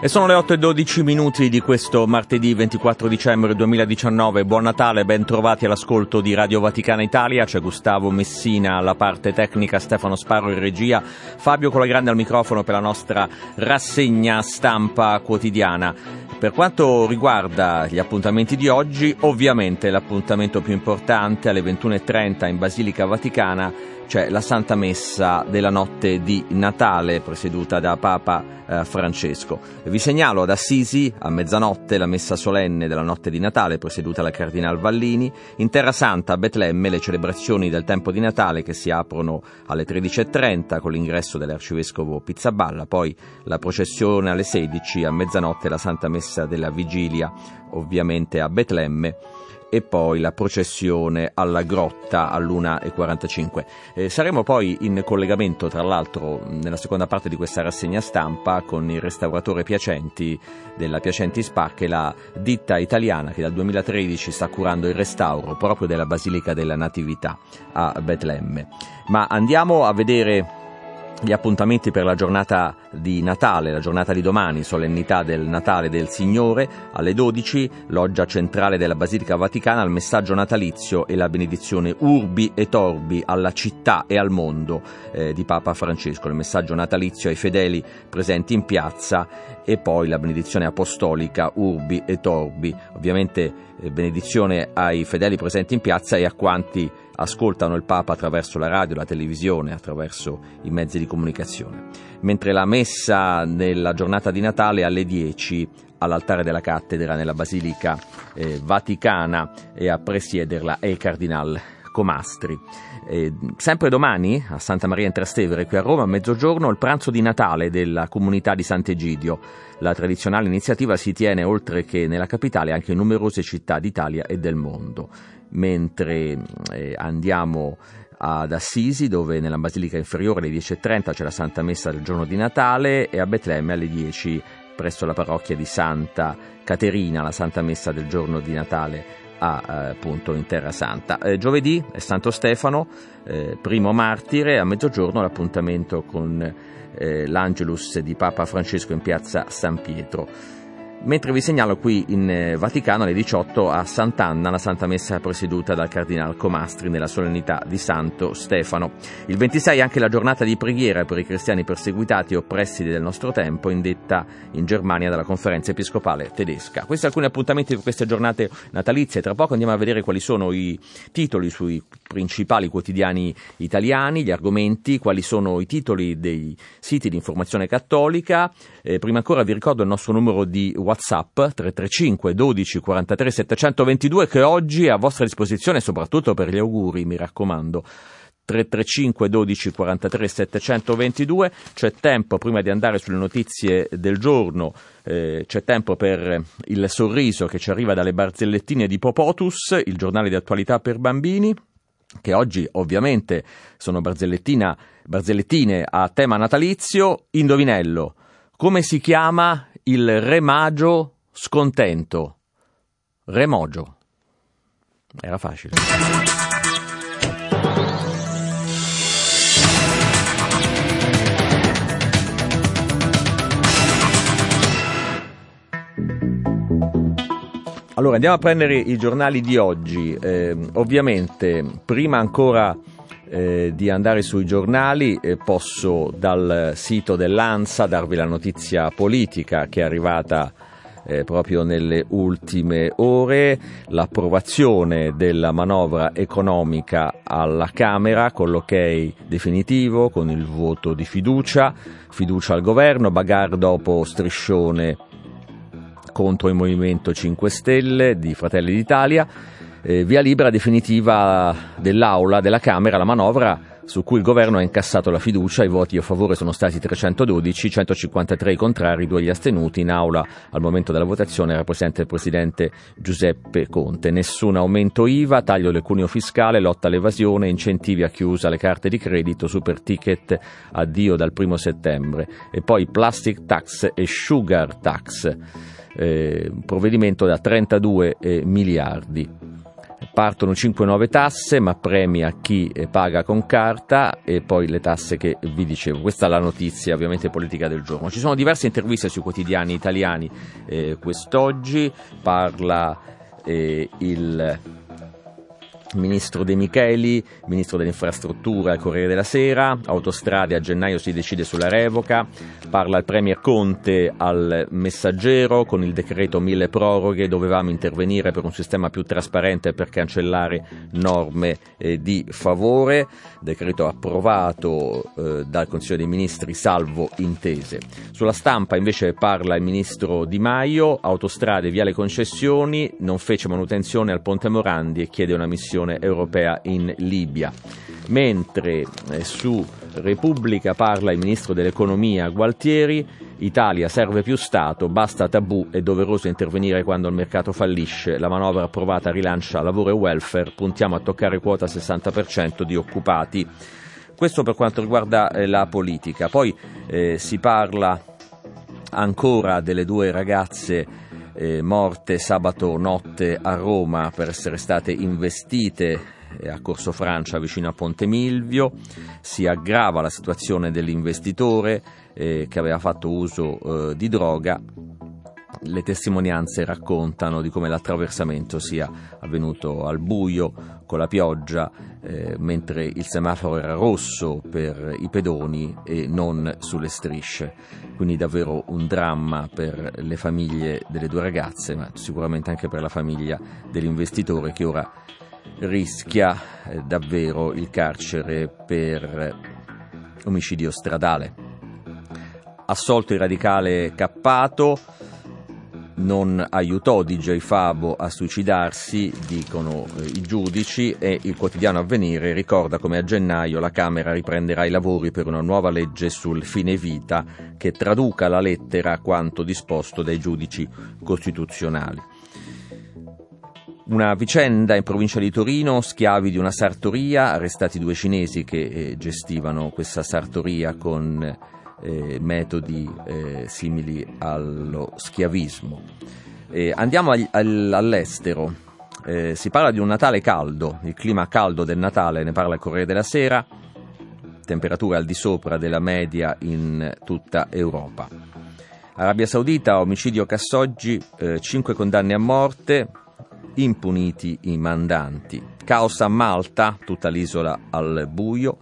E sono le 8 e 12 minuti di questo martedì 24 dicembre 2019. Buon Natale, ben trovati all'ascolto di Radio Vaticana Italia. C'è Gustavo Messina alla parte tecnica, Stefano Sparro in regia, Fabio Colagrande al microfono per la nostra rassegna stampa quotidiana. Per quanto riguarda gli appuntamenti di oggi, ovviamente l'appuntamento più importante alle 21.30 in Basilica Vaticana c'è la Santa Messa della notte di Natale presieduta da Papa eh, Francesco. Vi segnalo ad Assisi a mezzanotte la messa solenne della notte di Natale presieduta dal Cardinal Vallini, in Terra Santa a Betlemme le celebrazioni del tempo di Natale che si aprono alle 13.30 con l'ingresso dell'Arcivescovo Pizzaballa, poi la processione alle 16 a mezzanotte la Santa Messa della Vigilia ovviamente a Betlemme e poi la processione alla grotta all'1.45. Eh, saremo poi in collegamento, tra l'altro, nella seconda parte di questa rassegna stampa con il restauratore Piacenti della Piacenti Spa, che è la ditta italiana che dal 2013 sta curando il restauro proprio della Basilica della Natività a Betlemme. Ma andiamo a vedere gli appuntamenti per la giornata di Natale, la giornata di domani, solennità del Natale del Signore, alle 12, loggia centrale della Basilica Vaticana, il messaggio natalizio e la benedizione Urbi e Torbi alla città e al mondo eh, di Papa Francesco, il messaggio natalizio ai fedeli presenti in piazza e poi la benedizione apostolica Urbi e Torbi, ovviamente eh, benedizione ai fedeli presenti in piazza e a quanti ascoltano il Papa attraverso la radio, la televisione, attraverso i mezzi di comunicazione. Mentre la messa nella giornata di Natale alle 10 all'altare della cattedra nella Basilica eh, Vaticana e a presiederla è il Cardinal Comastri. Eh, sempre domani a Santa Maria in Trastevere, qui a Roma, a mezzogiorno, il pranzo di Natale della comunità di Sant'Egidio. La tradizionale iniziativa si tiene oltre che nella capitale anche in numerose città d'Italia e del mondo mentre eh, andiamo ad Assisi dove nella Basilica Inferiore alle 10.30 c'è la Santa Messa del giorno di Natale e a Betlemme alle 10 presso la parrocchia di Santa Caterina la Santa Messa del giorno di Natale a, eh, in Terra Santa. Eh, giovedì è Santo Stefano, eh, primo martire, a mezzogiorno l'appuntamento con eh, l'Angelus di Papa Francesco in piazza San Pietro. Mentre vi segnalo qui in eh, Vaticano alle 18 a Sant'Anna la Santa Messa presieduta dal Cardinal Comastri nella solennità di Santo Stefano. Il 26 è anche la giornata di preghiera per i cristiani perseguitati e oppressi del nostro tempo, indetta in Germania dalla conferenza episcopale tedesca. Questi alcuni appuntamenti per queste giornate natalizie. Tra poco andiamo a vedere quali sono i titoli sui principali quotidiani italiani, gli argomenti, quali sono i titoli dei siti di informazione cattolica. Eh, prima ancora vi ricordo il nostro numero di WhatsApp 335 12 43 722 che oggi è a vostra disposizione soprattutto per gli auguri, mi raccomando. 335 12 43 722 c'è tempo prima di andare sulle notizie del giorno eh, c'è tempo per il sorriso che ci arriva dalle barzellettine di Popotus il giornale di attualità per bambini che oggi ovviamente sono barzellettine a tema natalizio indovinello come si chiama il re magio scontento. Remogio. Era facile. Allora andiamo a prendere i giornali di oggi. Eh, ovviamente, prima ancora eh, di andare sui giornali, eh, posso dal sito dell'ANSA darvi la notizia politica che è arrivata eh, proprio nelle ultime ore, l'approvazione della manovra economica alla Camera con l'ok definitivo, con il voto di fiducia, fiducia al governo, bagar dopo striscione contro il Movimento 5 Stelle di Fratelli d'Italia eh, via libera definitiva dell'Aula, della Camera, la manovra su cui il governo ha incassato la fiducia, i voti a favore sono stati 312, 153 i contrari, due gli astenuti, in aula al momento della votazione era presente il presidente Giuseppe Conte. Nessun aumento IVA, taglio del cuneo fiscale, lotta all'evasione, incentivi a chiusa le carte di credito, super ticket addio dal primo settembre. E poi plastic tax e sugar tax, eh, provvedimento da 32 eh, miliardi. Partono 5 nuove tasse, ma premi a chi eh, paga con carta e poi le tasse che vi dicevo. Questa è la notizia ovviamente politica del giorno. Ci sono diverse interviste sui quotidiani italiani eh, quest'oggi, parla eh, il Ministro De Micheli, Ministro dell'Infrastruttura al Corriere della Sera, Autostrade a gennaio si decide sulla revoca, parla il Premier Conte al Messaggero con il decreto mille proroghe, dovevamo intervenire per un sistema più trasparente per cancellare norme eh, di favore, decreto approvato eh, dal Consiglio dei Ministri salvo intese. Sulla stampa invece parla il Ministro Di Maio, Autostrade via le concessioni, non fece manutenzione al Ponte Morandi e chiede una missione missione europea in Libia. Mentre eh, su Repubblica parla il ministro dell'economia Gualtieri, Italia serve più Stato, basta tabù, è doveroso intervenire quando il mercato fallisce, la manovra approvata rilancia lavoro e welfare, puntiamo a toccare quota 60% di occupati. Questo per quanto riguarda eh, la politica. Poi eh, si parla ancora delle due ragazze eh, morte sabato notte a Roma per essere state investite eh, a Corso Francia vicino a Ponte Milvio, si aggrava la situazione dell'investitore eh, che aveva fatto uso eh, di droga. Le testimonianze raccontano di come l'attraversamento sia avvenuto al buio, con la pioggia, eh, mentre il semaforo era rosso per i pedoni e non sulle strisce. Quindi davvero un dramma per le famiglie delle due ragazze, ma sicuramente anche per la famiglia dell'investitore che ora rischia eh, davvero il carcere per omicidio stradale. Assolto il radicale Cappato, non aiutò DJ Fabo a suicidarsi, dicono eh, i giudici, e il quotidiano Avvenire ricorda come a gennaio la Camera riprenderà i lavori per una nuova legge sul fine vita che traduca alla lettera quanto disposto dai giudici costituzionali. Una vicenda in provincia di Torino, schiavi di una sartoria, arrestati due cinesi che eh, gestivano questa sartoria con eh, metodi eh, simili allo schiavismo. Eh, andiamo ag- all- all'estero. Eh, si parla di un Natale caldo, il clima caldo del Natale, ne parla il Corriere della Sera, temperatura al di sopra della media in tutta Europa. Arabia Saudita, omicidio Cassoggi, 5 eh, condanne a morte, impuniti i mandanti. Caos a Malta, tutta l'isola al buio,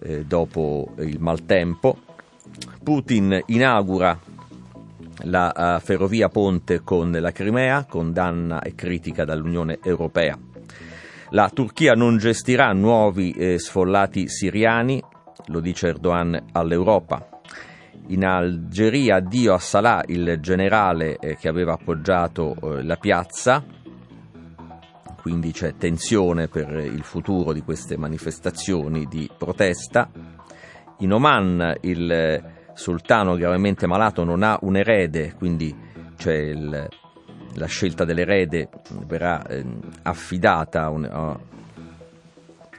eh, dopo il maltempo. Putin inaugura la uh, ferrovia ponte con la Crimea, condanna e critica dall'Unione Europea. La Turchia non gestirà nuovi eh, sfollati siriani, lo dice Erdogan all'Europa. In Algeria addio a Salah, il generale eh, che aveva appoggiato eh, la piazza, quindi c'è tensione per il futuro di queste manifestazioni di protesta. In Oman il sultano gravemente malato non ha un erede, quindi cioè il, la scelta dell'erede verrà eh, affidata un, a,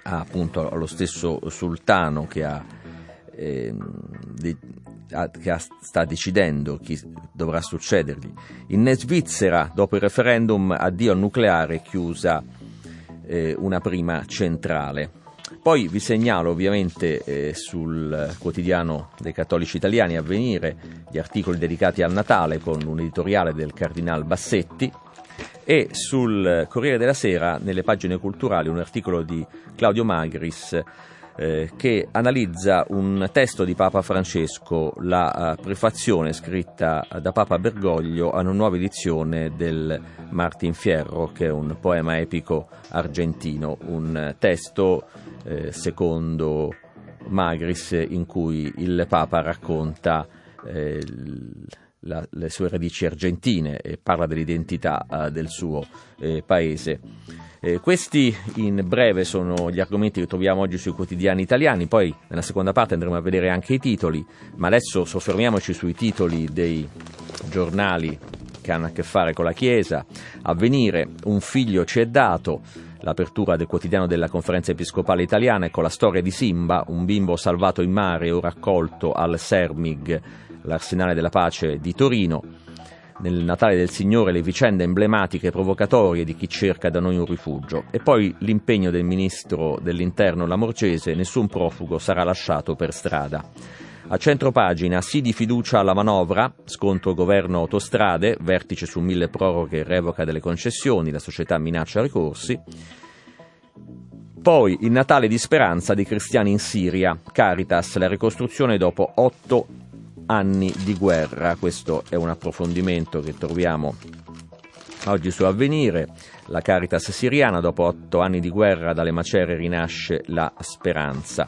a, appunto allo stesso sultano che, ha, eh, de, a, che sta decidendo chi dovrà succedergli. In Svizzera, dopo il referendum addio al nucleare, chiusa eh, una prima centrale. Poi vi segnalo ovviamente eh, sul quotidiano dei cattolici italiani Avvenire gli articoli dedicati al Natale con un editoriale del Cardinal Bassetti e sul Corriere della Sera nelle pagine culturali un articolo di Claudio Magris eh, che analizza un testo di Papa Francesco, la uh, prefazione scritta da Papa Bergoglio a una nuova edizione del Martin Fierro, che è un poema epico argentino, un testo eh, secondo Magris in cui il Papa racconta eh, la, le sue radici argentine e parla dell'identità uh, del suo eh, paese. Eh, questi in breve sono gli argomenti che troviamo oggi sui quotidiani italiani, poi nella seconda parte andremo a vedere anche i titoli, ma adesso soffermiamoci sui titoli dei giornali che hanno a che fare con la Chiesa. Avvenire, un figlio ci è dato, l'apertura del quotidiano della conferenza episcopale italiana e con la storia di Simba, un bimbo salvato in mare o raccolto al Sermig, l'arsenale della pace di Torino. Nel Natale del Signore le vicende emblematiche e provocatorie di chi cerca da noi un rifugio e poi l'impegno del ministro dell'interno Lamorgese, nessun profugo sarà lasciato per strada. A centro pagina sì di fiducia alla manovra, scontro governo autostrade, vertice su mille proroghe e revoca delle concessioni, la società minaccia ricorsi. Poi il Natale di speranza dei cristiani in Siria, Caritas, la ricostruzione dopo otto anni di guerra. Questo è un approfondimento che troviamo oggi su Avvenire. La Caritas siriana, dopo otto anni di guerra dalle macerie rinasce la speranza.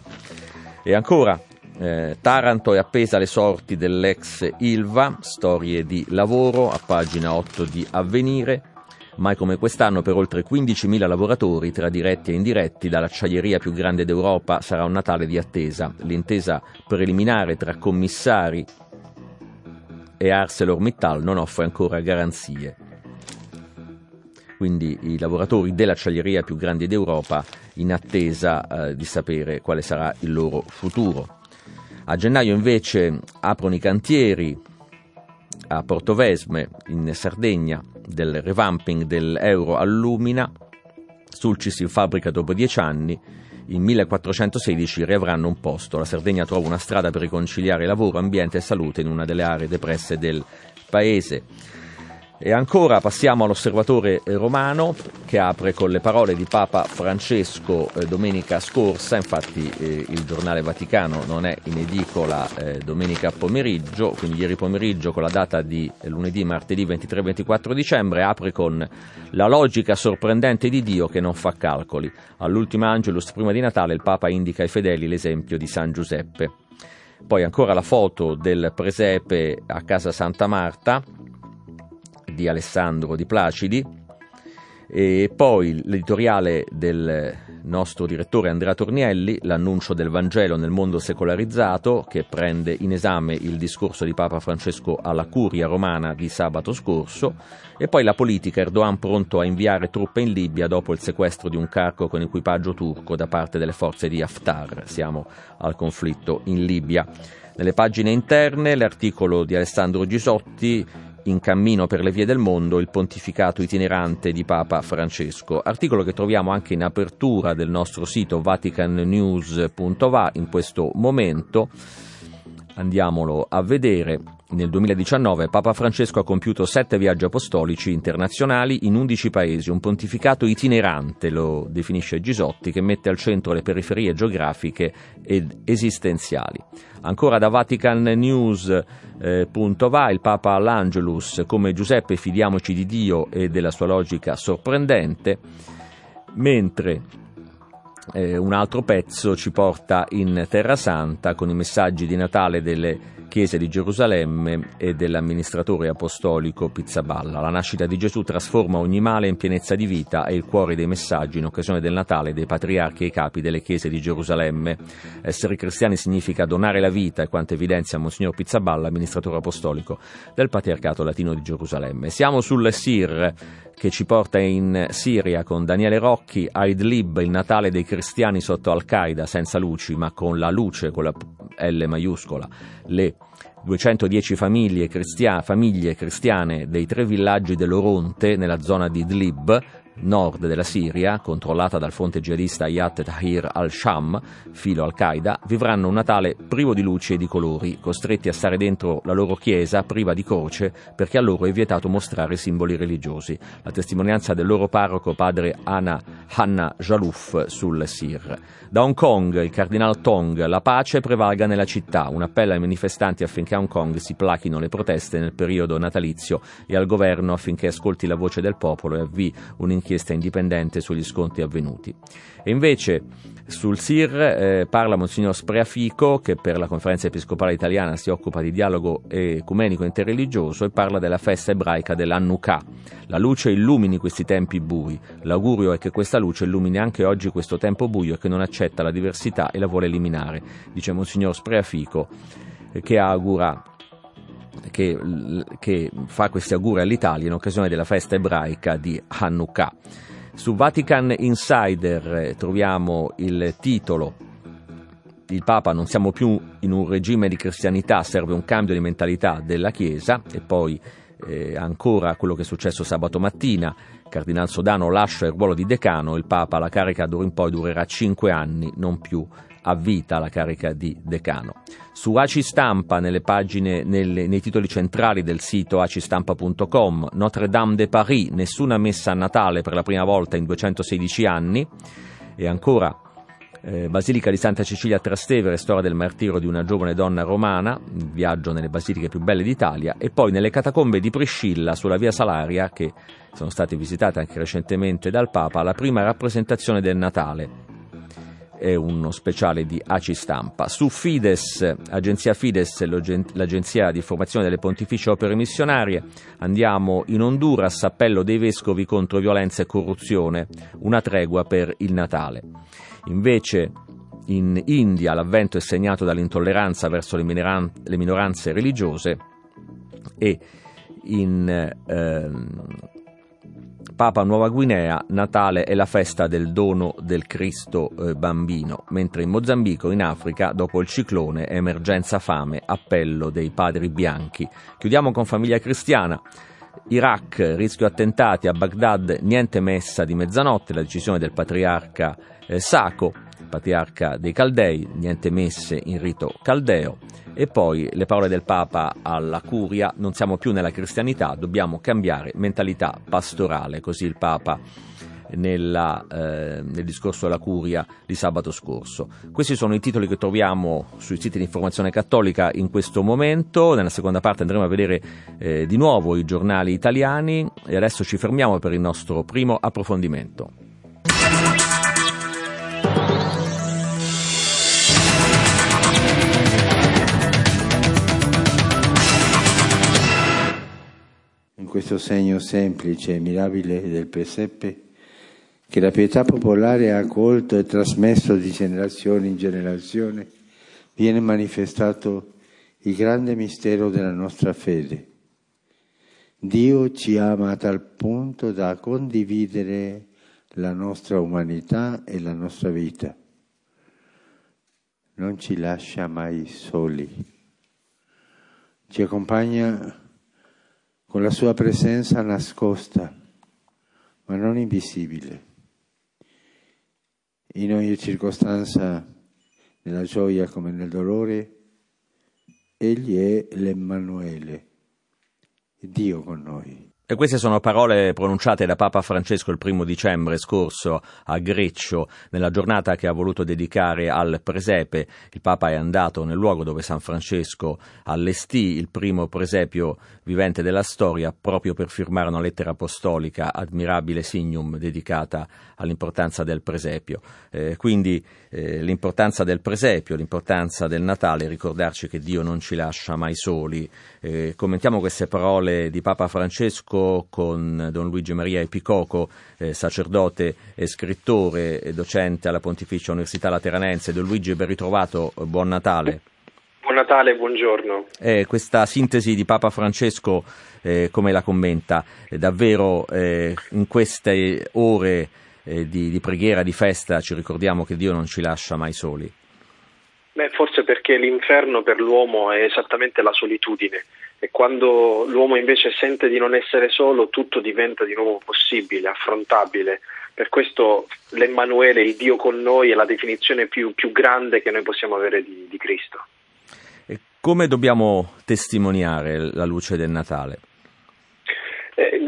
E ancora eh, Taranto è appesa alle sorti dell'ex Ilva, storie di lavoro, a pagina 8 di Avvenire. Mai come quest'anno per oltre 15.000 lavoratori, tra diretti e indiretti, dall'acciaieria più grande d'Europa sarà un Natale di attesa. L'intesa preliminare tra commissari e ArcelorMittal non offre ancora garanzie. Quindi i lavoratori dell'acciaieria più grande d'Europa in attesa eh, di sapere quale sarà il loro futuro. A gennaio invece aprono i cantieri a Portovesme in Sardegna del revamping dell'Euro Allumina. Sulcis in fabbrica dopo dieci anni. In 1416 riavranno un posto. La Sardegna trova una strada per riconciliare lavoro, ambiente e salute in una delle aree depresse del paese. E ancora passiamo all'osservatore romano che apre con le parole di Papa Francesco eh, domenica scorsa, infatti eh, il giornale Vaticano non è in edicola eh, domenica pomeriggio, quindi ieri pomeriggio con la data di eh, lunedì, martedì 23-24 dicembre, apre con la logica sorprendente di Dio che non fa calcoli. All'ultima Angelus prima di Natale il Papa indica ai fedeli l'esempio di San Giuseppe. Poi ancora la foto del presepe a casa Santa Marta, di Alessandro Di Placidi e poi l'editoriale del nostro direttore Andrea Tornielli, l'annuncio del Vangelo nel mondo secolarizzato, che prende in esame il discorso di Papa Francesco alla curia romana di sabato scorso, e poi la politica Erdogan pronto a inviare truppe in Libia dopo il sequestro di un cargo con equipaggio turco da parte delle forze di Haftar. Siamo al conflitto in Libia. Nelle pagine interne l'articolo di Alessandro Gisotti in cammino per le vie del mondo il pontificato itinerante di Papa Francesco, articolo che troviamo anche in apertura del nostro sito vaticannews.va in questo momento. Andiamolo a vedere. Nel 2019 Papa Francesco ha compiuto sette viaggi apostolici internazionali in undici paesi, un pontificato itinerante, lo definisce Gisotti, che mette al centro le periferie geografiche ed esistenziali. Ancora da VaticanNews.va eh, il Papa all'Angelus, come Giuseppe fidiamoci di Dio e della sua logica sorprendente, mentre eh, un altro pezzo ci porta in Terra Santa con i messaggi di Natale delle Chiese di Gerusalemme e dell'amministratore apostolico Pizzaballa. La nascita di Gesù trasforma ogni male in pienezza di vita e il cuore dei messaggi in occasione del Natale dei patriarchi e capi delle Chiese di Gerusalemme. Essere cristiani significa donare la vita e quanto evidenzia Monsignor Pizzaballa, amministratore apostolico del Patriarcato Latino di Gerusalemme. Siamo sul SIR che ci porta in Siria con Daniele Rocchi, Aid Lib, il Natale dei cristiani sotto Al-Qaeda, senza luci, ma con la luce, con la L maiuscola, le 210 famiglie, cristia- famiglie cristiane dei tre villaggi dell'Oronte nella zona di Idlib, nord della Siria, controllata dal fonte jihadista Ayat Tahir al-Sham, filo al-Qaeda, vivranno un Natale privo di luci e di colori, costretti a stare dentro la loro chiesa priva di croce perché a loro è vietato mostrare simboli religiosi. La testimonianza del loro parroco padre Anna Hanna Jalouf sul Sir. Da Hong Kong, il cardinal Tong, la pace prevalga nella città, un appello ai manifestanti affinché a Hong Kong si plachino le proteste nel periodo natalizio e al governo affinché ascolti la voce del popolo e avvii un un'inchiesta indipendente sugli scontri avvenuti. E invece sul SIR eh, parla Monsignor Spreafico che per la conferenza episcopale italiana si occupa di dialogo ecumenico interreligioso e parla della festa ebraica dell'Annukah. La luce illumini questi tempi bui. L'augurio è che questa luce illumini anche oggi questo tempo buio e che non accetta la diversità e la vuole eliminare, dice Monsignor Spreafico che augura che, che, fa questi auguri all'Italia in occasione della festa ebraica di Hanukkah. Su Vatican Insider eh, troviamo il titolo il Papa non siamo più in un regime di cristianità, serve un cambio di mentalità della Chiesa e poi eh, ancora quello che è successo sabato mattina, Cardinal Sodano lascia il ruolo di decano, il Papa la carica d'ora in poi durerà cinque anni, non più a vita la carica di decano. Su ACI Stampa, nelle pagine, nelle, nei titoli centrali del sito acistampa.com, Notre Dame de Paris, nessuna messa a Natale per la prima volta in 216 anni, e ancora eh, Basilica di Santa Cecilia a Trastevere, storia del martirio di una giovane donna romana, viaggio nelle basiliche più belle d'Italia, e poi nelle catacombe di Priscilla sulla via Salaria, che sono state visitate anche recentemente dal Papa, la prima rappresentazione del Natale è uno speciale di ACI Stampa. Su Fides, agenzia Fides, l'agenzia di formazione delle pontificie opere missionarie, andiamo in Honduras, appello dei vescovi contro violenza e corruzione, una tregua per il Natale. Invece in India l'avvento è segnato dall'intolleranza verso le, minoranze religiose e in eh, Papa Nuova Guinea, Natale è la festa del dono del Cristo eh, bambino, mentre in Mozambico, in Africa, dopo il ciclone, emergenza fame, appello dei padri bianchi. Chiudiamo con famiglia cristiana. Iraq, rischio attentati a Baghdad, niente messa di mezzanotte, la decisione del patriarca eh, Saco, patriarca dei Caldei, niente messe in rito caldeo. E poi le parole del Papa alla Curia, non siamo più nella cristianità, dobbiamo cambiare mentalità pastorale, così il Papa nella, eh, nel discorso alla Curia di sabato scorso. Questi sono i titoli che troviamo sui siti di informazione cattolica in questo momento, nella seconda parte andremo a vedere eh, di nuovo i giornali italiani e adesso ci fermiamo per il nostro primo approfondimento. Questo segno semplice e mirabile del presepe che la pietà popolare ha accolto e trasmesso di generazione in generazione, viene manifestato il grande mistero della nostra fede. Dio ci ama a tal punto da condividere la nostra umanità e la nostra vita. Non ci lascia mai soli. Ci accompagna con la sua presenza nascosta, ma non invisibile. In ogni circostanza, nella gioia come nel dolore, Egli è l'Emmanuele, Dio con noi. E queste sono parole pronunciate da Papa Francesco il primo dicembre scorso a Greccio, nella giornata che ha voluto dedicare al presepe. Il Papa è andato nel luogo dove San Francesco allestì il primo presepio vivente della storia, proprio per firmare una lettera apostolica, Admirabile Signum, dedicata all'importanza del presepio. Eh, quindi eh, l'importanza del presepio, l'importanza del Natale, ricordarci che Dio non ci lascia mai soli. Eh, commentiamo queste parole di Papa Francesco con Don Luigi Maria Epicocco, eh, sacerdote e scrittore e docente alla Pontificia Università Lateranense. Don Luigi, ben ritrovato, buon Natale. Buon Natale, buongiorno. Eh, questa sintesi di Papa Francesco, eh, come la commenta? davvero eh, in queste ore eh, di, di preghiera, di festa, ci ricordiamo che Dio non ci lascia mai soli. Beh, forse perché l'inferno per l'uomo è esattamente la solitudine e quando l'uomo invece sente di non essere solo tutto diventa di nuovo possibile, affrontabile. Per questo l'Emmanuele, il Dio con noi, è la definizione più, più grande che noi possiamo avere di, di Cristo. E come dobbiamo testimoniare la luce del Natale?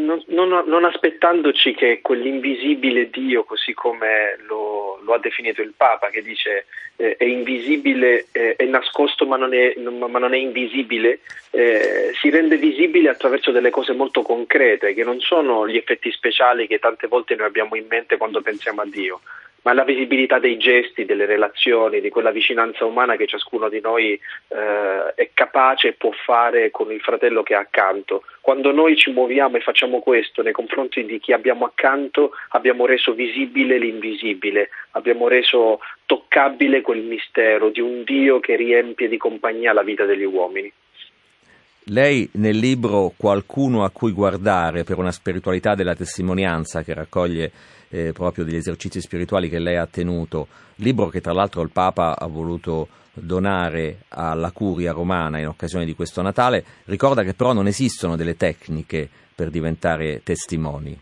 Non, non, non, aspettandoci che quell'invisibile Dio, così come lo, lo ha definito il Papa, che dice eh, è invisibile, eh, è nascosto ma non è, ma non è invisibile, eh, si rende visibile attraverso delle cose molto concrete, che non sono gli effetti speciali che tante volte noi abbiamo in mente quando pensiamo a Dio, ma la visibilità dei gesti, delle relazioni, di quella vicinanza umana che ciascuno di noi eh, è capace e può fare con il fratello che ha accanto. Quando noi ci muoviamo e facciamo questo nei confronti di chi abbiamo accanto, abbiamo reso visibile l'invisibile, abbiamo reso toccabile quel mistero di un Dio che riempie di compagnia la vita degli uomini. Lei nel libro Qualcuno a cui guardare per una spiritualità della testimonianza che raccoglie eh, proprio degli esercizi spirituali che lei ha tenuto, libro che tra l'altro il Papa ha voluto donare alla curia romana in occasione di questo Natale, ricorda che però non esistono delle tecniche per diventare testimoni.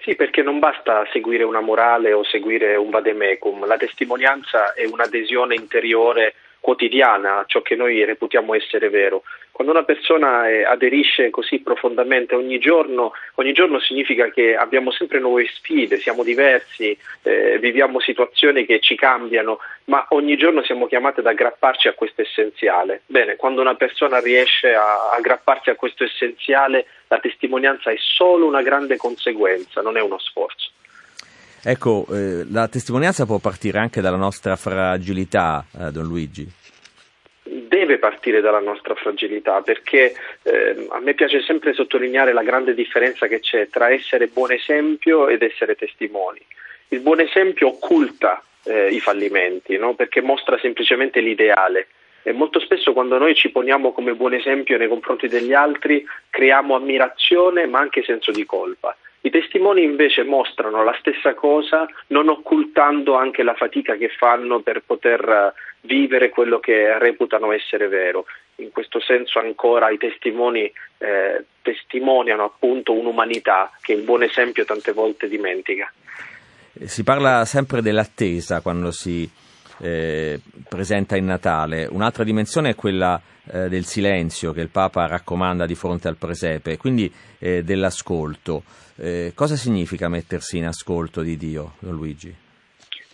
Sì, perché non basta seguire una morale o seguire un vademecum, la testimonianza è un'adesione interiore quotidiana a ciò che noi reputiamo essere vero. Quando una persona eh, aderisce così profondamente ogni giorno, ogni giorno significa che abbiamo sempre nuove sfide, siamo diversi, eh, viviamo situazioni che ci cambiano, ma ogni giorno siamo chiamati ad aggrapparci a questo essenziale. Bene, quando una persona riesce a aggrapparsi a questo essenziale, la testimonianza è solo una grande conseguenza, non è uno sforzo. Ecco, eh, la testimonianza può partire anche dalla nostra fragilità, eh, Don Luigi deve partire dalla nostra fragilità perché eh, a me piace sempre sottolineare la grande differenza che c'è tra essere buon esempio ed essere testimoni. Il buon esempio occulta eh, i fallimenti no? perché mostra semplicemente l'ideale e molto spesso quando noi ci poniamo come buon esempio nei confronti degli altri creiamo ammirazione ma anche senso di colpa. I testimoni invece mostrano la stessa cosa non occultando anche la fatica che fanno per poter eh, vivere quello che reputano essere vero. In questo senso ancora i testimoni eh, testimoniano appunto un'umanità che il buon esempio tante volte dimentica. Si parla sempre dell'attesa quando si eh, presenta in Natale. Un'altra dimensione è quella eh, del silenzio che il Papa raccomanda di fronte al presepe, quindi eh, dell'ascolto. Eh, cosa significa mettersi in ascolto di Dio, Don Luigi?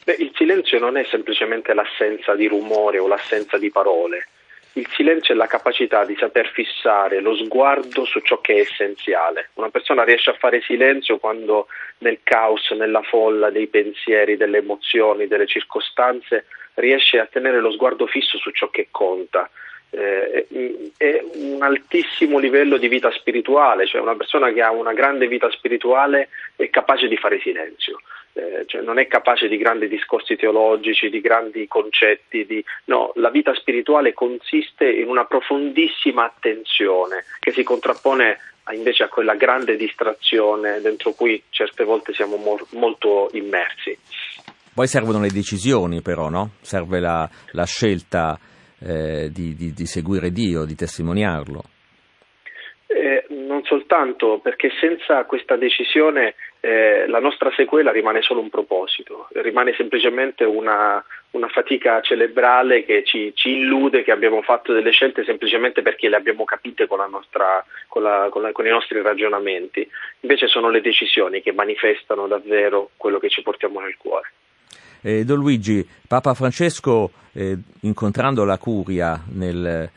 Beh, il silenzio non è semplicemente l'assenza di rumore o l'assenza di parole. Il silenzio è la capacità di saper fissare lo sguardo su ciò che è essenziale. Una persona riesce a fare silenzio quando nel caos, nella folla dei pensieri, delle emozioni, delle circostanze, riesce a tenere lo sguardo fisso su ciò che conta eh, è un altissimo livello di vita spirituale, cioè una persona che ha una grande vita spirituale è capace di fare silenzio. Eh, cioè non è capace di grandi discorsi teologici, di grandi concetti, di... no, la vita spirituale consiste in una profondissima attenzione che si contrappone invece a quella grande distrazione dentro cui certe volte siamo mo- molto immersi. Poi servono le decisioni però, no? Serve la, la scelta eh, di, di, di, seguire Dio, di testimoniarlo. Eh, non soltanto, perché senza questa decisione eh, la nostra sequela rimane solo un proposito, rimane semplicemente una, una fatica cerebrale che ci, ci, illude che abbiamo fatto delle scelte semplicemente perché le abbiamo capite con, nostra, con, la, con, la, con i nostri ragionamenti. Invece sono le decisioni che manifestano davvero quello che ci portiamo nel cuore. Eh, Don Luigi, Papa Francesco, eh, incontrando la curia nel,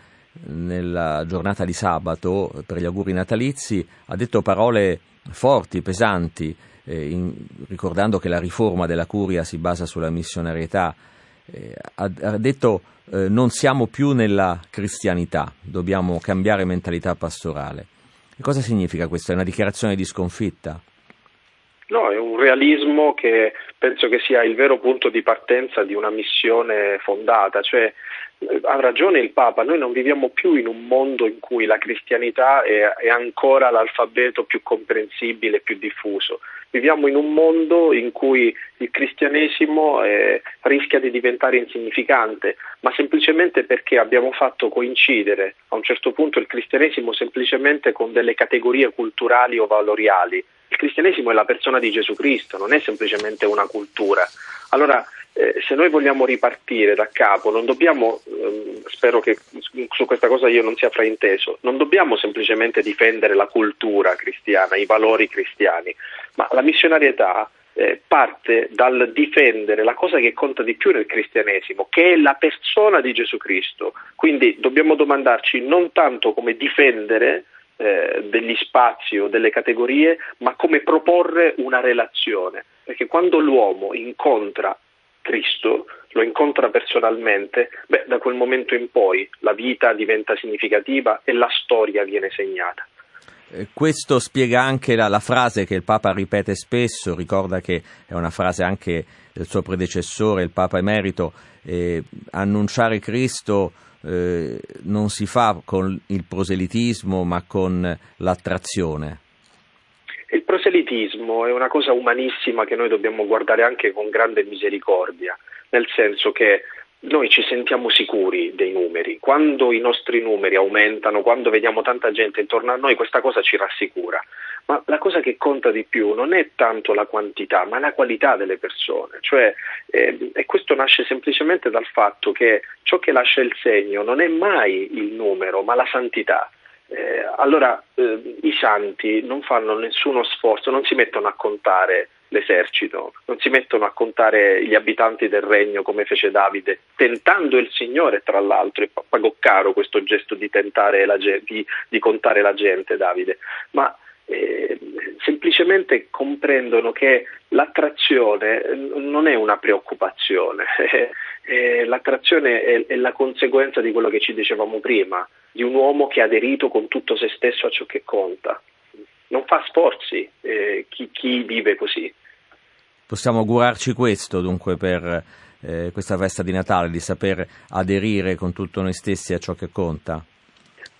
nella giornata di sabato per gli auguri natalizi, ha detto parole forti, pesanti, eh, in, ricordando che la riforma della curia si basa sulla missionarietà. Eh, ha, ha, detto eh, non siamo più nella cristianità, dobbiamo cambiare mentalità pastorale. Cosa significa questo? È una dichiarazione di sconfitta? No, è un realismo che penso che sia il vero punto di partenza di una missione fondata, cioè ha ragione il Papa, noi non viviamo più in un mondo in cui la cristianità è, è ancora l'alfabeto più comprensibile, più diffuso. Viviamo in un mondo in cui il cristianesimo eh, rischia di diventare insignificante, ma semplicemente perché abbiamo fatto coincidere a un certo punto il cristianesimo semplicemente con delle categorie culturali o valoriali. Il cristianesimo è la persona di Gesù Cristo, non è semplicemente una cultura. Allora eh, se noi vogliamo ripartire da capo, non dobbiamo, eh, spero che su questa cosa io non sia frainteso, non dobbiamo semplicemente difendere la cultura cristiana, i valori cristiani, ma la missionarietà eh, parte dal difendere la cosa che conta di più nel cristianesimo, che è la persona di Gesù Cristo. Quindi dobbiamo domandarci non tanto come difendere eh, degli spazi o delle categorie, ma come proporre una relazione. Perché quando l'uomo incontra Cristo, lo incontra personalmente, beh, da quel momento in poi la vita diventa significativa e la storia viene segnata. Eh, questo spiega anche la, la, frase che il Papa ripete spesso, ricorda che è una frase anche del suo predecessore, il Papa Emerito, eh, annunciare Cristo eh, non si fa con il proselitismo ma con l'attrazione. Il proselitismo è una cosa umanissima che noi dobbiamo guardare anche con grande misericordia, nel senso che noi ci sentiamo sicuri dei numeri. Quando i nostri numeri aumentano, quando vediamo tanta gente intorno a noi, questa cosa ci rassicura. Ma la cosa che conta di più non è tanto la quantità, ma la qualità delle persone. Cioè, eh, e questo nasce semplicemente dal fatto che ciò che lascia il segno non è mai il numero, ma la santità. Eh, allora eh, i santi non fanno nessuno sforzo, non si mettono a contare l'esercito, non si mettono a contare gli abitanti del regno come fece Davide, tentando il Signore tra l'altro, e pagò caro questo gesto di la, di, di contare la gente Davide, ma eh, semplicemente comprendono che l'attrazione non è una preoccupazione, eh, l'attrazione è, è la conseguenza di quello che ci dicevamo prima, di un uomo che ha aderito con tutto se stesso a ciò che conta. Non fa sforzi eh, chi, chi, vive così. Possiamo augurarci questo dunque per eh, questa festa di Natale, di saper aderire con tutto noi stessi a ciò che conta?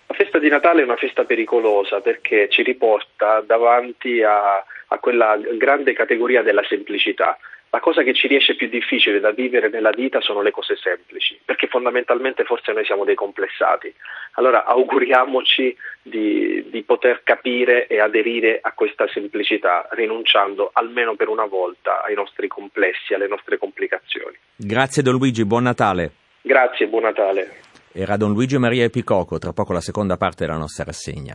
La festa di Natale è una festa pericolosa perché ci riporta davanti a, a quella grande categoria della semplicità. La cosa che ci riesce più difficile da vivere nella vita sono le cose semplici, perché fondamentalmente forse noi siamo dei complessati. Allora auguriamoci di, di, poter capire e aderire a questa semplicità, rinunciando almeno per una volta ai nostri complessi, alle nostre complicazioni. Grazie Don Luigi, buon Natale. Grazie, buon Natale. Era Don Luigi Maria Epicoco, tra poco la seconda parte della nostra rassegna.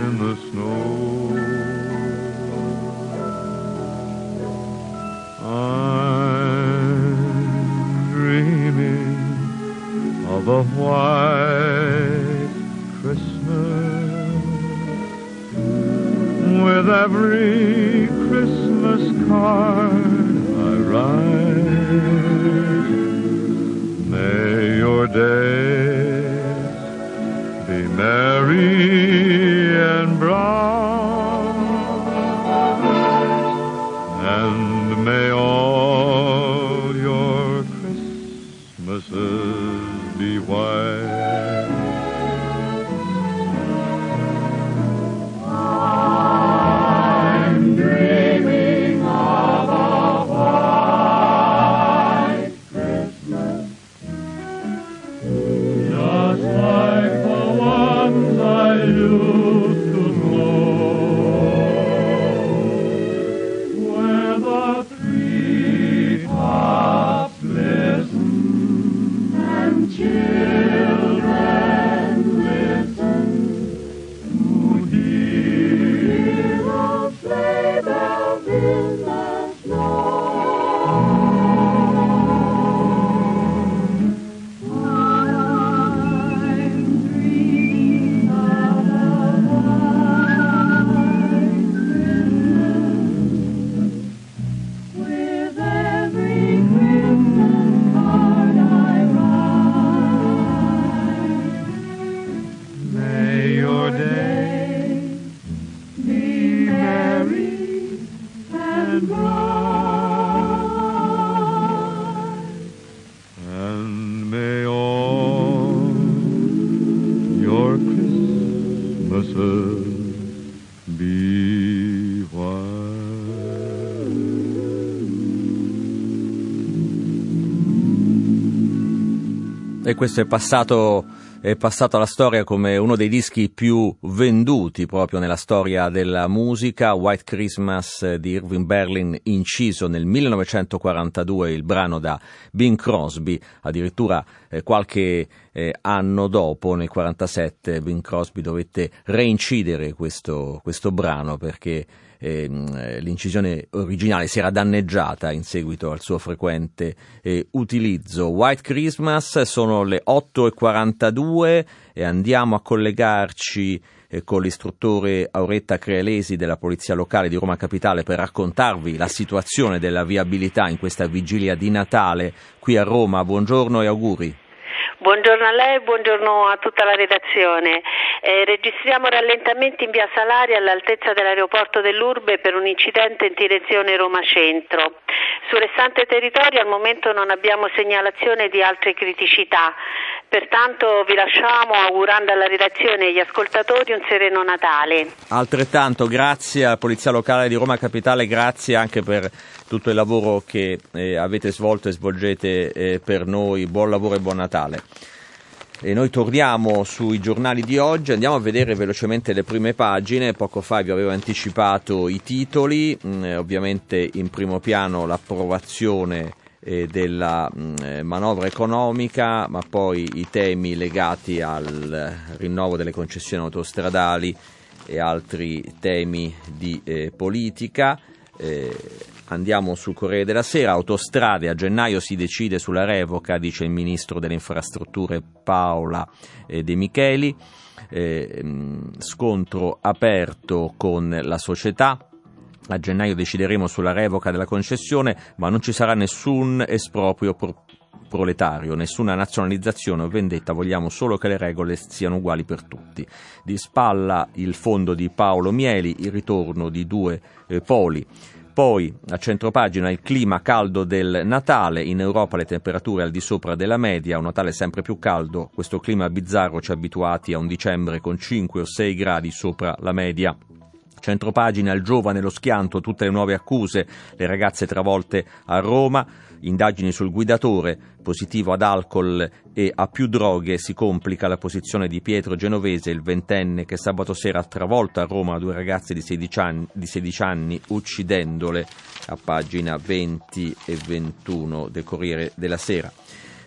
in the snow. I'm dreaming of a white Christmas with every Christmas card I write. May your day Mary and brown, and may all your Christmases be white. you love. Questo è passato è passato alla storia come uno dei dischi più venduti proprio nella storia della musica, White Christmas di Irving Berlin, inciso nel 1942, il brano da Bing Crosby, addirittura eh, qualche eh, anno dopo, nel 1947, Bing Crosby dovette reincidere questo, questo brano perché eh, l'incisione originale si era danneggiata in seguito al suo frequente eh, utilizzo. White Christmas sono le 8.42 e andiamo a collegarci eh, con l'istruttore Auretta Crealesi della Polizia Locale di Roma Capitale per raccontarvi la situazione della viabilità in questa vigilia di Natale qui a Roma. Buongiorno e auguri. Buongiorno a lei, buongiorno a tutta la redazione. Eh, registriamo rallentamenti in via Salaria all'altezza dell'aeroporto dell'Urbe per un incidente in direzione Roma Centro. Sul restante territorio al momento non abbiamo segnalazione di altre criticità, pertanto vi lasciamo augurando alla redazione e agli ascoltatori un sereno Natale. Altrettanto grazie alla Polizia Locale di Roma Capitale, grazie anche per tutto il lavoro che eh, avete svolto e svolgete eh, per noi. Buon lavoro e buon Natale. E noi torniamo sui giornali di oggi, andiamo a vedere velocemente le prime pagine, poco fa vi avevo anticipato i titoli, mm, ovviamente in primo piano l'approvazione eh, della mh, mm, manovra economica, ma poi i temi legati al rinnovo delle concessioni autostradali e altri temi di eh, politica. Eh, Andiamo sul Corriere della Sera, autostrade, a gennaio si decide sulla revoca, dice il ministro delle infrastrutture Paola eh, De Micheli, eh, scontro aperto con la società, a gennaio decideremo sulla revoca della concessione, ma non ci sarà nessun esproprio pro- proletario, nessuna nazionalizzazione o vendetta, vogliamo solo che le regole siano uguali per tutti. Di spalla il fondo di Paolo Mieli, il ritorno di due eh, poli. Poi a centropagina il clima caldo del Natale, in Europa le temperature al di sopra della media, un Natale sempre più caldo, questo clima bizzarro ci ha abituati a un dicembre con 5 o 6 gradi sopra la media. Centropagina il giovane, lo schianto, tutte le nuove accuse, le ragazze travolte a Roma, indagini sul guidatore, positivo ad alcol e a più droghe, si complica la posizione di Pietro Genovese, il ventenne che sabato sera ha travolto a Roma due ragazze di 16 anni, di 16 anni uccidendole, a pagina 20 e 21 del Corriere della Sera.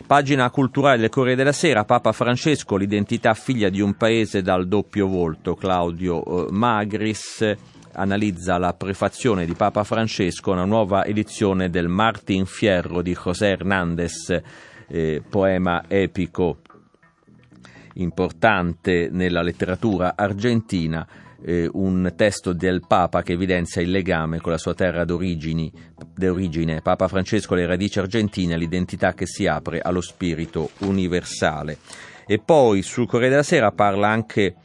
Pagina culturale del Corriere della Sera, Papa Francesco, l'identità figlia di un paese dal doppio volto, Claudio eh, Magris analizza la prefazione di Papa Francesco una nuova edizione del Martin Fierro di José Hernández, eh, poema epico importante nella letteratura argentina, eh, un testo del Papa che evidenzia il legame con la sua terra d'origine, Papa Francesco, le radici argentine, l'identità che si apre allo spirito universale. E poi sul Corriere della Sera parla anche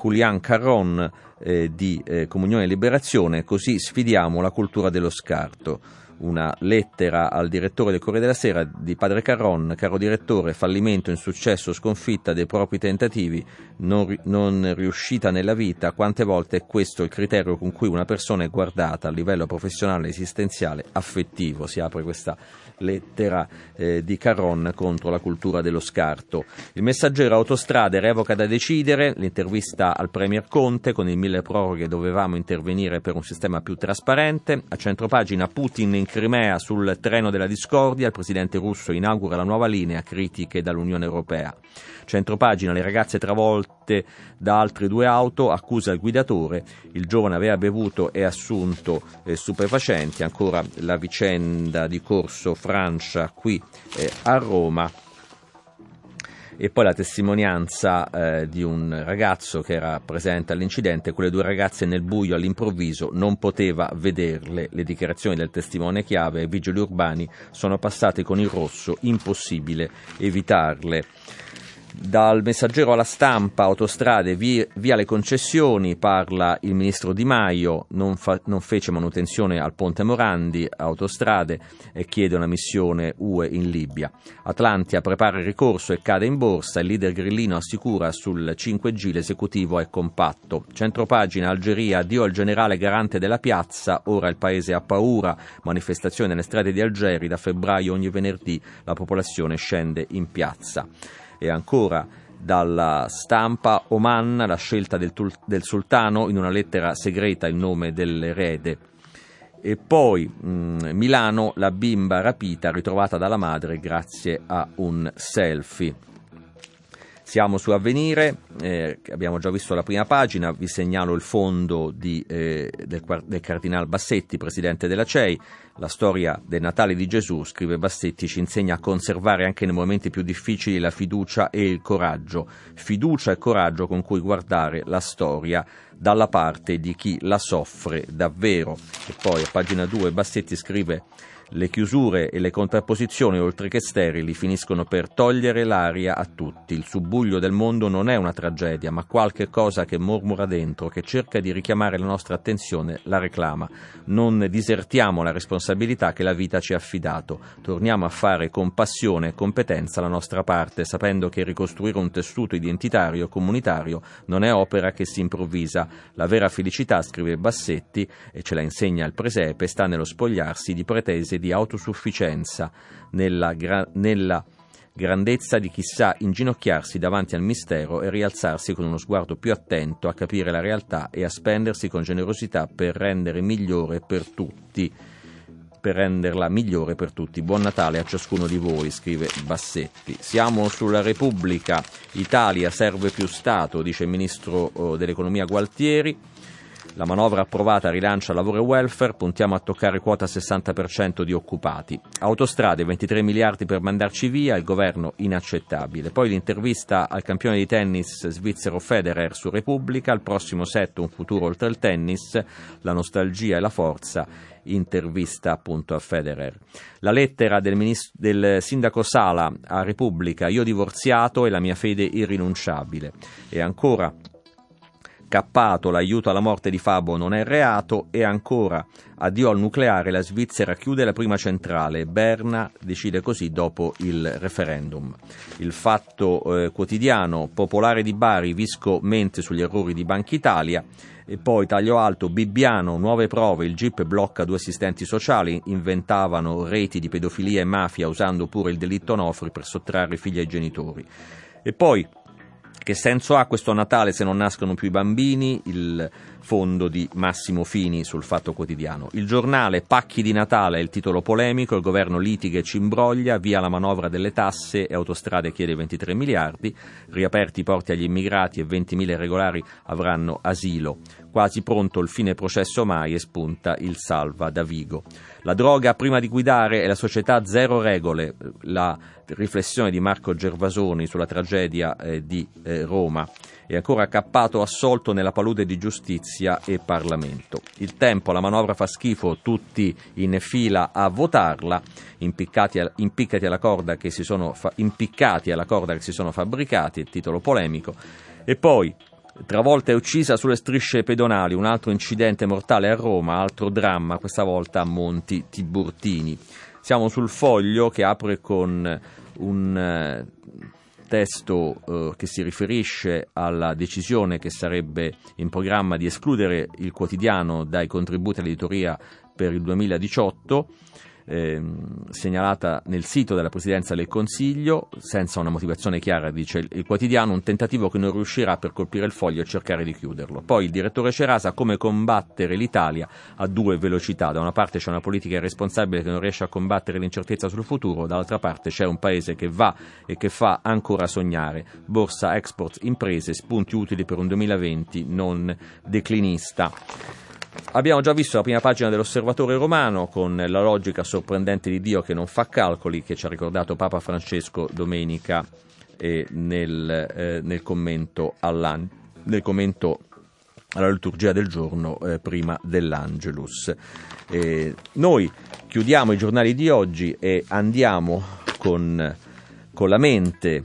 Julian Carron eh, di eh, Comunione e Liberazione, così sfidiamo la cultura dello scarto una lettera al direttore del Corriere della Sera di Padre Carron, caro direttore, fallimento, insuccesso, sconfitta dei propri tentativi, non, non, riuscita nella vita, quante volte è questo il criterio con cui una persona è guardata a livello professionale, esistenziale, affettivo, si apre questa lettera eh, di Carron contro la cultura dello scarto. Il messaggero autostrade revoca da decidere, l'intervista al Premier Conte. Con il mille proroghe dovevamo intervenire per un sistema più trasparente, a centropagina Putin in Crimea sul treno della discordia, il presidente russo inaugura la nuova linea, critiche dall'Unione Europea. Centropagina, le ragazze travolte da altre due auto, accusa il guidatore, il giovane aveva bevuto e assunto eh, stupefacenti, ancora la vicenda di Corso Francia qui eh, a Roma e poi la testimonianza eh, di un ragazzo che era presente all'incidente, quelle due ragazze nel buio all'improvviso non poteva vederle, le dichiarazioni del testimone chiave e vigili urbani sono passate con il rosso, impossibile evitarle. Dal messaggero alla stampa, autostrade, via, via le concessioni, parla il ministro Di Maio, non, fa, non, fece manutenzione al ponte Morandi, autostrade e chiede una missione UE in Libia. Atlantia prepara il ricorso e cade in borsa, il leader grillino assicura sul 5G l'esecutivo è compatto. Centropagina, Algeria, addio al generale garante della piazza, ora il paese ha paura, manifestazione nelle strade di Algeri, da febbraio ogni venerdì la popolazione scende in piazza. E ancora dalla stampa Oman, la scelta del, del sultano, in una lettera segreta il nome dell'erede. E poi mh, mm, Milano, la bimba rapita ritrovata dalla madre grazie a un selfie. Siamo su Avvenire, eh, abbiamo già visto la prima pagina, vi segnalo il fondo di, eh, del, del, Cardinal Bassetti, presidente della CEI. La storia del Natale di Gesù, scrive Bassetti, ci insegna a conservare anche nei momenti più difficili la fiducia e il coraggio. Fiducia e coraggio con cui guardare la storia dalla parte di chi la soffre davvero. E poi a pagina 2 Bassetti scrive le chiusure e le contrapposizioni, oltre che sterili, finiscono per togliere l'aria a tutti. Il subbuglio del mondo non è una tragedia, ma qualche cosa che mormora dentro, che cerca di richiamare la nostra attenzione, la reclama. Non disertiamo la responsabilità che la vita ci ha affidato. Torniamo a fare con passione e competenza la nostra parte, sapendo che ricostruire un tessuto identitario e comunitario non è opera che si improvvisa. La vera felicità, scrive Bassetti, e ce la insegna il presepe, sta nello spogliarsi di pretese di autosufficienza, nella, gra- nella grandezza di chi sa inginocchiarsi davanti al mistero e rialzarsi con uno sguardo più attento a capire la realtà e a spendersi con generosità per rendere migliore per tutti per renderla migliore per tutti. Buon Natale a ciascuno di voi, scrive Bassetti. Siamo sulla Repubblica, Italia serve più Stato, dice il ministro oh, dell'economia Gualtieri. La manovra approvata rilancia lavoro e welfare, puntiamo a toccare quota 60% di occupati. Autostrade 23 miliardi per mandarci via, il governo inaccettabile. Poi l'intervista al campione di tennis svizzero Federer su Repubblica, il prossimo set un futuro oltre il tennis, la nostalgia e la forza, intervista appunto a Federer. La lettera del, ministro, del sindaco Sala a Repubblica, io divorziato e la mia fede irrinunciabile. E ancora Cappato, l'aiuto alla morte di Fabo non è reato e ancora addio al nucleare, la Svizzera chiude la prima centrale, Berna decide così dopo il referendum. Il fatto eh, quotidiano popolare di Bari, Visco mente sugli errori di Banca Italia e poi taglio alto, Bibbiano, nuove prove, il GIP blocca due assistenti sociali, inventavano reti di pedofilia e mafia usando pure il delitto Nofri per sottrarre figli ai genitori. E poi che senso ha questo Natale se non nascono più i bambini? Il fondo di Massimo Fini sul Fatto Quotidiano. Il giornale Pacchi di Natale è il titolo polemico, il governo litiga e ci imbroglia, via la manovra delle tasse e autostrade chiede 23 miliardi, riaperti i porti agli immigrati e 20.000 irregolari avranno asilo. Quasi pronto il fine processo mai e spunta il salva da Vigo. La droga prima di guidare è la società zero regole, la riflessione di Marco Gervasoni sulla tragedia eh, di eh, Roma e ancora cappato assolto nella palude di giustizia e Parlamento. Il tempo, la manovra fa schifo, tutti in fila a votarla, impiccati, a, impiccati alla corda che si sono fa, impiccati alla corda che si sono fabbricati, titolo polemico, e poi Travolta e uccisa sulle strisce pedonali, un altro incidente mortale a Roma, altro dramma, questa volta a Monti Tiburtini. Siamo sul foglio che apre con un eh, testo eh, che si riferisce alla decisione che sarebbe in programma di escludere il quotidiano dai contributi all'editoria per il 2018 eh, segnalata nel sito della Presidenza del Consiglio, senza una motivazione chiara, dice il quotidiano, un tentativo che non riuscirà per colpire il foglio e cercare di chiuderlo. Poi il direttore Cerasa, come combattere l'Italia a due velocità. Da una parte c'è una politica irresponsabile che non riesce a combattere l'incertezza sul futuro, dall'altra parte c'è un paese che va e che fa ancora sognare. Borsa, export, imprese, spunti utili per un 2020 non declinista. Abbiamo già visto la prima pagina dell'Osservatore Romano con la logica sorprendente di Dio che non fa calcoli che ci ha ricordato Papa Francesco domenica nel, eh, nel, commento nel, commento alla liturgia del giorno eh, prima dell'Angelus. noi chiudiamo i giornali di oggi e andiamo con, con la mente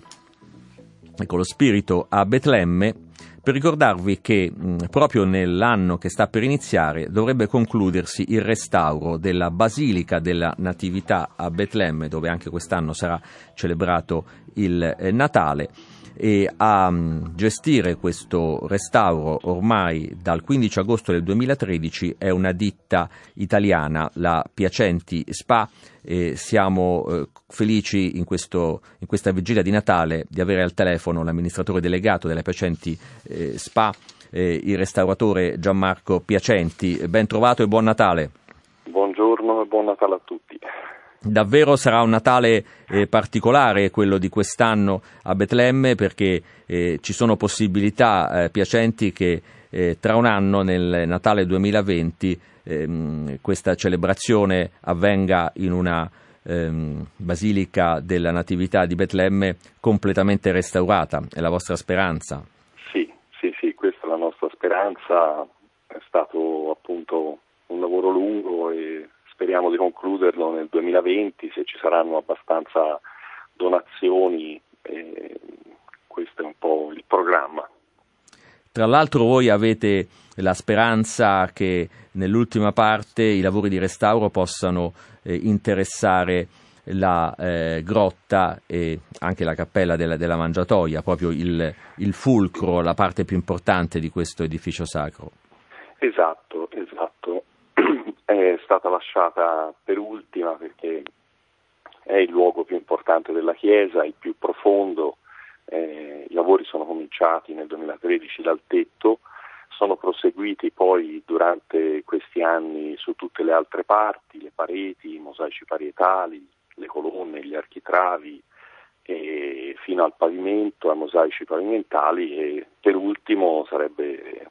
ecco, lo spirito a Betlemme per ricordarvi che mh, proprio nell'anno che sta per iniziare dovrebbe concludersi il restauro della Basilica della Natività a Betlemme, dove anche quest'anno sarà celebrato il eh, Natale e a mm, gestire questo restauro ormai dal 15 agosto del 2013 è una ditta italiana, la Piacenti Spa. E siamo eh, felici in, questo, in, questa vigilia di Natale di avere al telefono l'amministratore delegato della Piacenti eh, Spa, eh, il restauratore Gianmarco Piacenti. Ben trovato e buon Natale. Buongiorno e buon Natale a tutti. Davvero sarà un Natale eh, particolare quello di quest'anno a Betlemme perché eh, ci sono possibilità eh, piacenti che eh, tra un anno, nel Natale 2020, ehm, questa celebrazione avvenga in una ehm, Basilica della Natività di Betlemme completamente restaurata. È la vostra speranza? Sì, sì, sì, questa è la nostra speranza. È stato appunto un lavoro lungo e speriamo di concluderlo nel 2020 se ci saranno abbastanza donazioni. Eh, questo è un po' il programma. Tra l'altro voi avete la speranza che nell'ultima parte i lavori di restauro possano eh, interessare la eh, grotta e anche la cappella della, della mangiatoia, proprio il, il, fulcro, la parte più importante di questo edificio sacro. Esatto, esatto è stata lasciata per ultima perché è il luogo più importante della chiesa, il più profondo. Eh, I lavori sono cominciati nel 2013 dal tetto, sono proseguiti poi durante questi anni su tutte le altre parti, le pareti, i mosaici parietali, le colonne, gli architravi, fino al pavimento, ai mosaici pavimentali e per ultimo sarebbe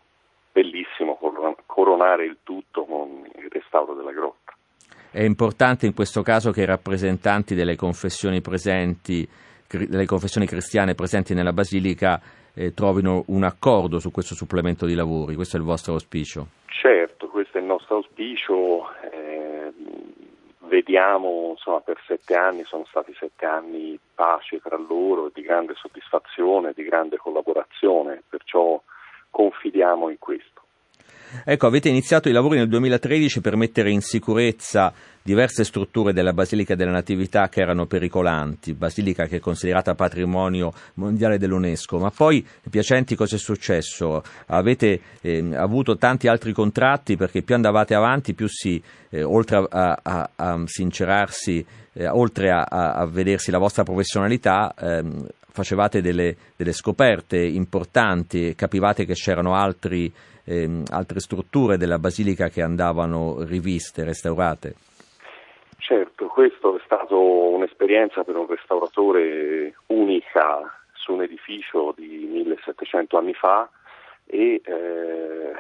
bellissimo coronare il tutto con il restauro della grotta. È importante in questo caso che i rappresentanti delle confessioni presenti, delle confessioni cristiane presenti nella Basilica eh, trovino un accordo su questo supplemento di lavori, questo è il vostro auspicio? Certo, questo è il nostro auspicio. Eh, vediamo, insomma, per sette anni sono stati sette anni di pace tra loro, di grande soddisfazione, di grande collaborazione, perciò confidiamo in questo. Ecco, avete iniziato i lavori nel 2013 per mettere in sicurezza diverse strutture della Basilica della Natività che erano pericolanti, basilica che è considerata patrimonio mondiale dell'UNESCO, ma poi Piacenti cosa è successo? Avete eh, avuto tanti altri contratti perché più andavate avanti più si, eh, oltre a, a, a sincerarsi, eh, oltre a, a, vedersi la vostra professionalità, ehm, facevate delle, delle, scoperte importanti, capivate che c'erano altri, ehm, altre strutture della basilica che andavano riviste, restaurate? Certo, questo è stato un'esperienza per un restauratore unica su un edificio di 1700 anni fa e eh,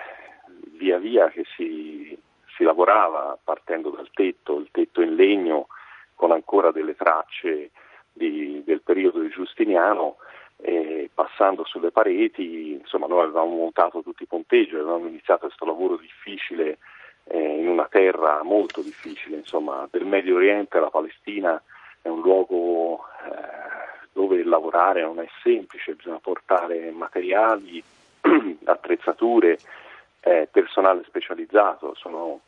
via via che si, si lavorava partendo dal tetto, il tetto in legno con ancora delle tracce di, del periodo di Giustiniano, eh, passando sulle pareti, insomma noi avevamo montato tutti i ponteggi, avevamo iniziato questo lavoro difficile eh, in una terra molto difficile, insomma del Medio Oriente, la Palestina è un luogo eh, dove lavorare non è semplice, bisogna portare materiali, attrezzature, eh, personale specializzato, sono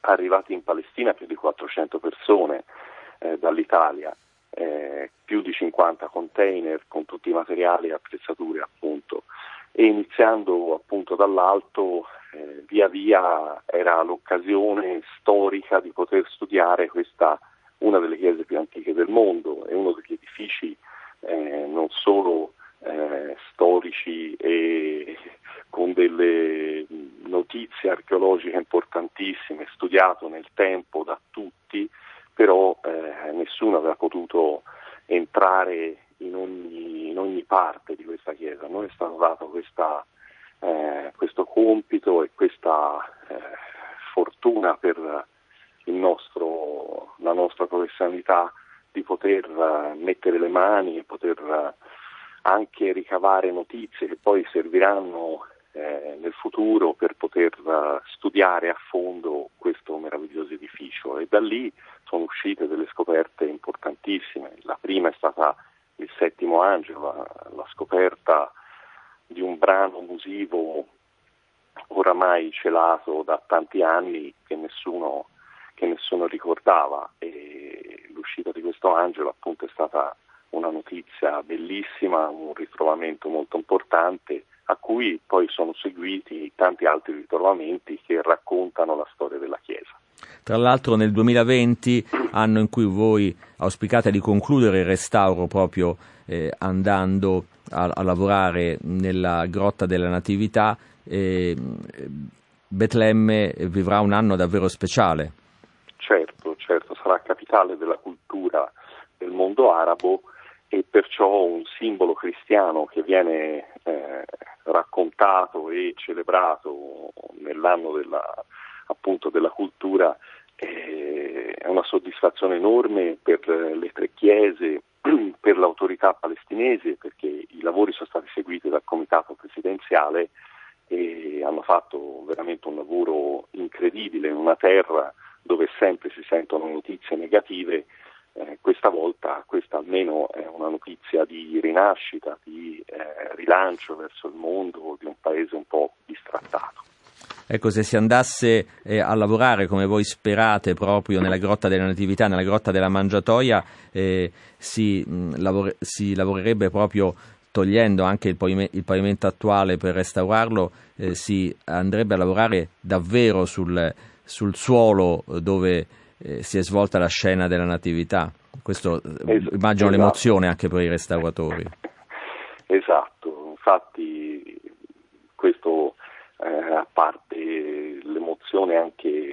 arrivati in Palestina più di 400 persone eh, dall'Italia eh, più di 50 container con tutti i materiali e attrezzature appunto. E iniziando appunto dall'alto eh, via via era l'occasione storica di poter studiare questa una delle chiese più antiche del mondo e uno degli edifici eh, non solo eh, storici e con delle notizie archeologiche importantissime, studiato nel tempo da tutti, però eh, nessuno aveva potuto entrare in ogni, in ogni, parte di questa chiesa. Noi è stato dato questa, eh, questo compito e questa eh, fortuna per nostro, la nostra professionalità di poter uh, mettere le mani e poter uh, anche ricavare notizie che poi serviranno eh, nel futuro per poter uh, studiare a fondo questo meraviglioso edificio e da lì sono uscite delle scoperte importantissime. La prima è stata il settimo angelo, la, la scoperta di un brano musivo oramai celato da tanti anni che nessuno, che nessuno ricordava e l'uscita di questo angelo appunto è stata una notizia bellissima, un ritrovamento molto importante a cui poi sono seguiti tanti altri ritrovamenti che raccontano la storia della Chiesa. Tra l'altro nel 2020, anno in cui voi auspicate di concludere il restauro proprio eh, andando a, a, lavorare nella grotta della Natività, eh, Betlemme vivrà un anno davvero speciale. Certo, certo, sarà capitale della cultura del mondo arabo e perciò un simbolo cristiano che viene eh, raccontato e celebrato nell'anno della, appunto, della cultura eh, è una soddisfazione enorme per le tre chiese, per l'autorità palestinese, perché i lavori sono stati seguiti dal comitato presidenziale e hanno fatto veramente un lavoro incredibile in una terra dove sempre si sentono notizie negative eh, questa volta questa almeno è una notizia di rinascita, di eh, rilancio verso il mondo di un paese un po' distrattato. Ecco, se si andasse eh, a lavorare come voi sperate proprio nella grotta della natività, nella grotta della mangiatoia, eh, si, mh, lavore- si, lavorerebbe proprio togliendo anche il, pavime- il pavimento attuale per restaurarlo, eh, si andrebbe a lavorare davvero sul, sul suolo dove eh, si è svolta la scena della Natività. Questo eh, es- immagino esatto. l'emozione anche per i restauratori. Esatto, infatti questo eh, a parte l'emozione anche